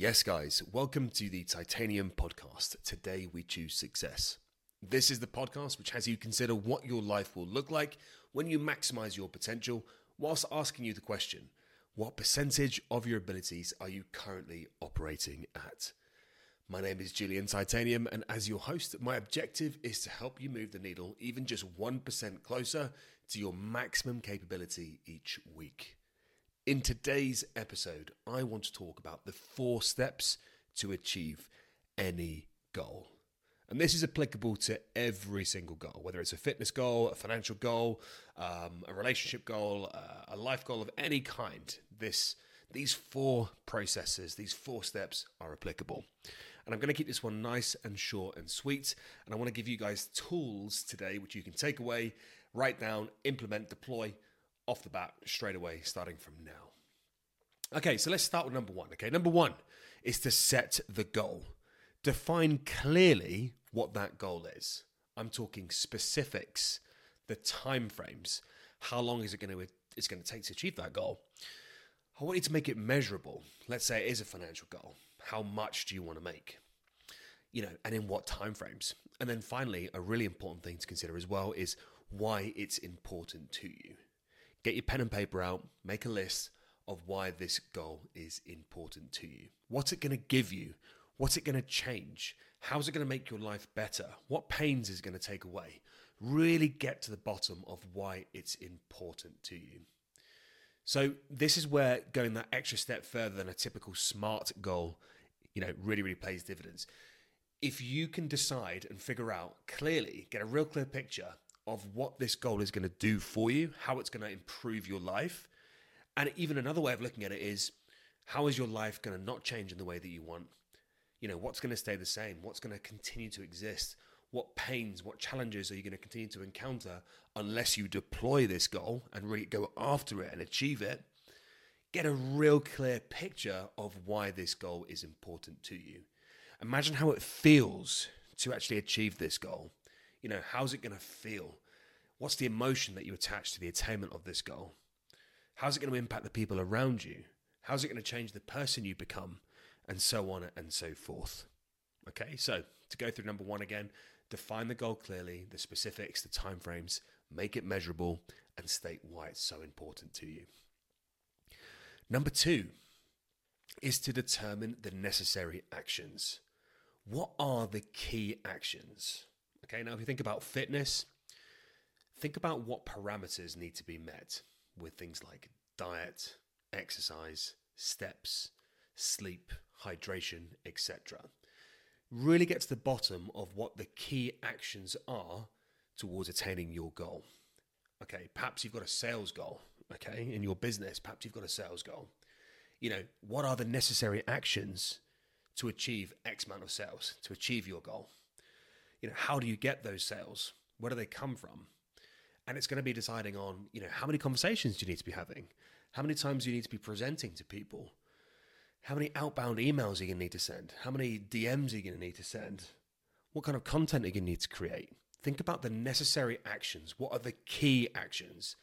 Yes, guys, welcome to the Titanium Podcast. Today we choose success. This is the podcast which has you consider what your life will look like when you maximize your potential, whilst asking you the question what percentage of your abilities are you currently operating at? My name is Julian Titanium, and as your host, my objective is to help you move the needle even just 1% closer to your maximum capability each week. In today's episode, I want to talk about the four steps to achieve any goal. And this is applicable to every single goal, whether it's a fitness goal, a financial goal, um, a relationship goal, uh, a life goal of any kind. This, these four processes, these four steps are applicable. And I'm going to keep this one nice and short and sweet. And I want to give you guys tools today which you can take away, write down, implement, deploy off the bat straight away, starting from now. Okay, so let's start with number one. Okay, number one is to set the goal. Define clearly what that goal is. I'm talking specifics, the time frames. How long is it going to it's going to take to achieve that goal? I want you to make it measurable. Let's say it is a financial goal. How much do you want to make? You know, and in what time frames? And then finally, a really important thing to consider as well is why it's important to you. Get your pen and paper out, make a list of why this goal is important to you. What's it going to give you? What's it going to change? How's it going to make your life better? What pains is going to take away? Really get to the bottom of why it's important to you. So this is where going that extra step further than a typical smart goal, you know, really really plays dividends. If you can decide and figure out clearly, get a real clear picture of what this goal is going to do for you, how it's going to improve your life. And even another way of looking at it is how is your life going to not change in the way that you want? You know, what's going to stay the same? What's going to continue to exist? What pains, what challenges are you going to continue to encounter unless you deploy this goal and really go after it and achieve it? Get a real clear picture of why this goal is important to you. Imagine how it feels to actually achieve this goal. You know, how's it going to feel? What's the emotion that you attach to the attainment of this goal? How's it going to impact the people around you? How's it going to change the person you become? And so on and so forth. Okay, so to go through number one again, define the goal clearly, the specifics, the timeframes, make it measurable, and state why it's so important to you. Number two is to determine the necessary actions. What are the key actions? Okay, now if you think about fitness, think about what parameters need to be met with things like diet, exercise, steps, sleep, hydration, etc. Really get to the bottom of what the key actions are towards attaining your goal. Okay, perhaps you've got a sales goal, okay, in your business, perhaps you've got a sales goal. You know, what are the necessary actions to achieve X amount of sales, to achieve your goal? you know, how do you get those sales? Where do they come from? And it's going to be deciding on, you know, how many conversations do you need to be having? How many times you need to be presenting to people? How many outbound emails are you going to need to send? How many DMs are you going to need to send? What kind of content are you going to need to create? Think about the necessary actions. What are the key actions?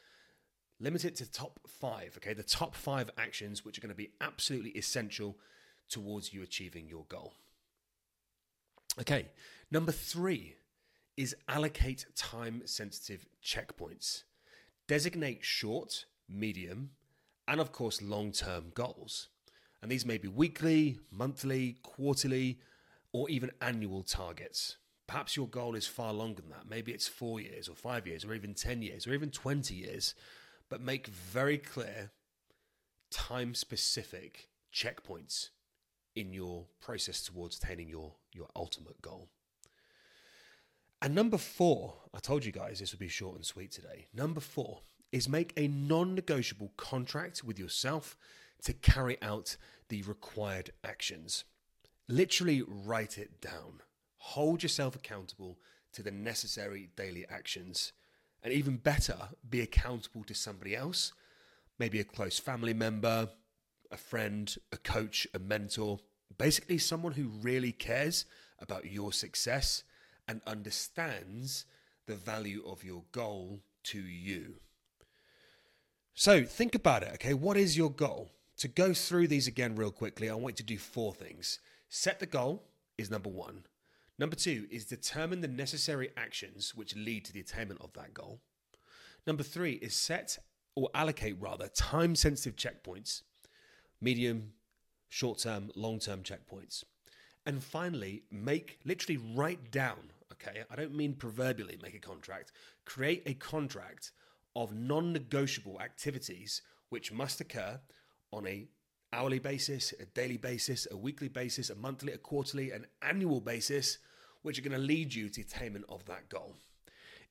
Limit it to top five, okay? The top five actions which are going to be absolutely essential towards you achieving your goal. Okay, number three is allocate time sensitive checkpoints. Designate short, medium, and of course long term goals. And these may be weekly, monthly, quarterly, or even annual targets. Perhaps your goal is far longer than that. Maybe it's four years, or five years, or even 10 years, or even 20 years. But make very clear, time specific checkpoints in your process towards attaining your, your ultimate goal. And number four, I told you guys this would be short and sweet today. Number four is make a non negotiable contract with yourself to carry out the required actions. Literally write it down. Hold yourself accountable to the necessary daily actions. And even better, be accountable to somebody else, maybe a close family member, a friend, a coach, a mentor, basically someone who really cares about your success and understands the value of your goal to you. So think about it, okay? What is your goal? to go through these again real quickly, I want you to do four things. Set the goal is number one. Number two is determine the necessary actions which lead to the attainment of that goal. Number three is set or allocate rather time sensitive checkpoints, medium, short term, long term checkpoints. And finally, make literally write down, okay? I don't mean proverbially make a contract, create a contract of non negotiable activities which must occur on a hourly basis, a daily basis, a weekly basis, a monthly, a quarterly, an annual basis, which are going to lead you to attainment of that goal.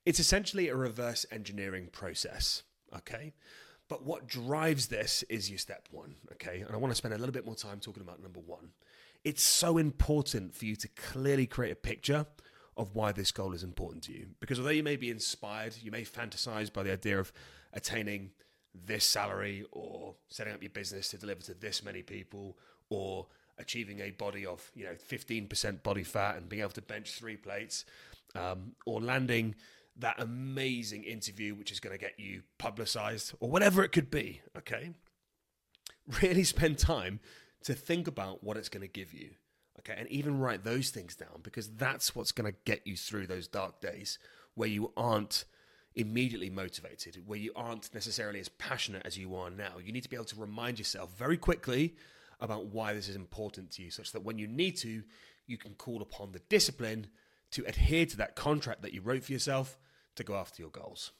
It's essentially a reverse engineering process, okay? But what drives this is your step one, okay? And I want to spend a little bit more time talking about number one. It's so important for you to clearly create a picture of why this goal is important to you. Because although you may be inspired, you may fantasize by the idea of attaining this salary or setting up your business to deliver to this many people or achieving a body of you know 15% body fat and being able to bench three plates um, or landing that amazing interview which is going to get you publicized or whatever it could be okay really spend time to think about what it's going to give you okay and even write those things down because that's what's going to get you through those dark days where you aren't immediately motivated, where you aren't necessarily as passionate as you are now. You need to be able to remind yourself very quickly about why this is important to you, such that when you need to, you can call upon the discipline to adhere to that contract that you wrote for yourself to go after your goals.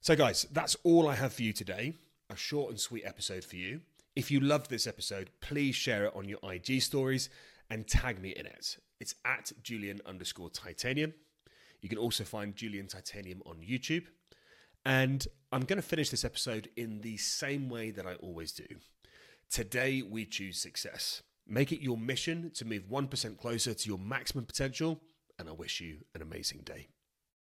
So, guys, that's all I have for you today. A short and sweet episode for you. If you loved this episode, please share it on your IG stories and tag me in it. It's at Julian underscore titanium. You can also find Julian Titanium on YouTube. And I'm going to finish this episode in the same way that I always do. Today, we choose success. Make it your mission to move 1% closer to your maximum potential, and I wish you an amazing day.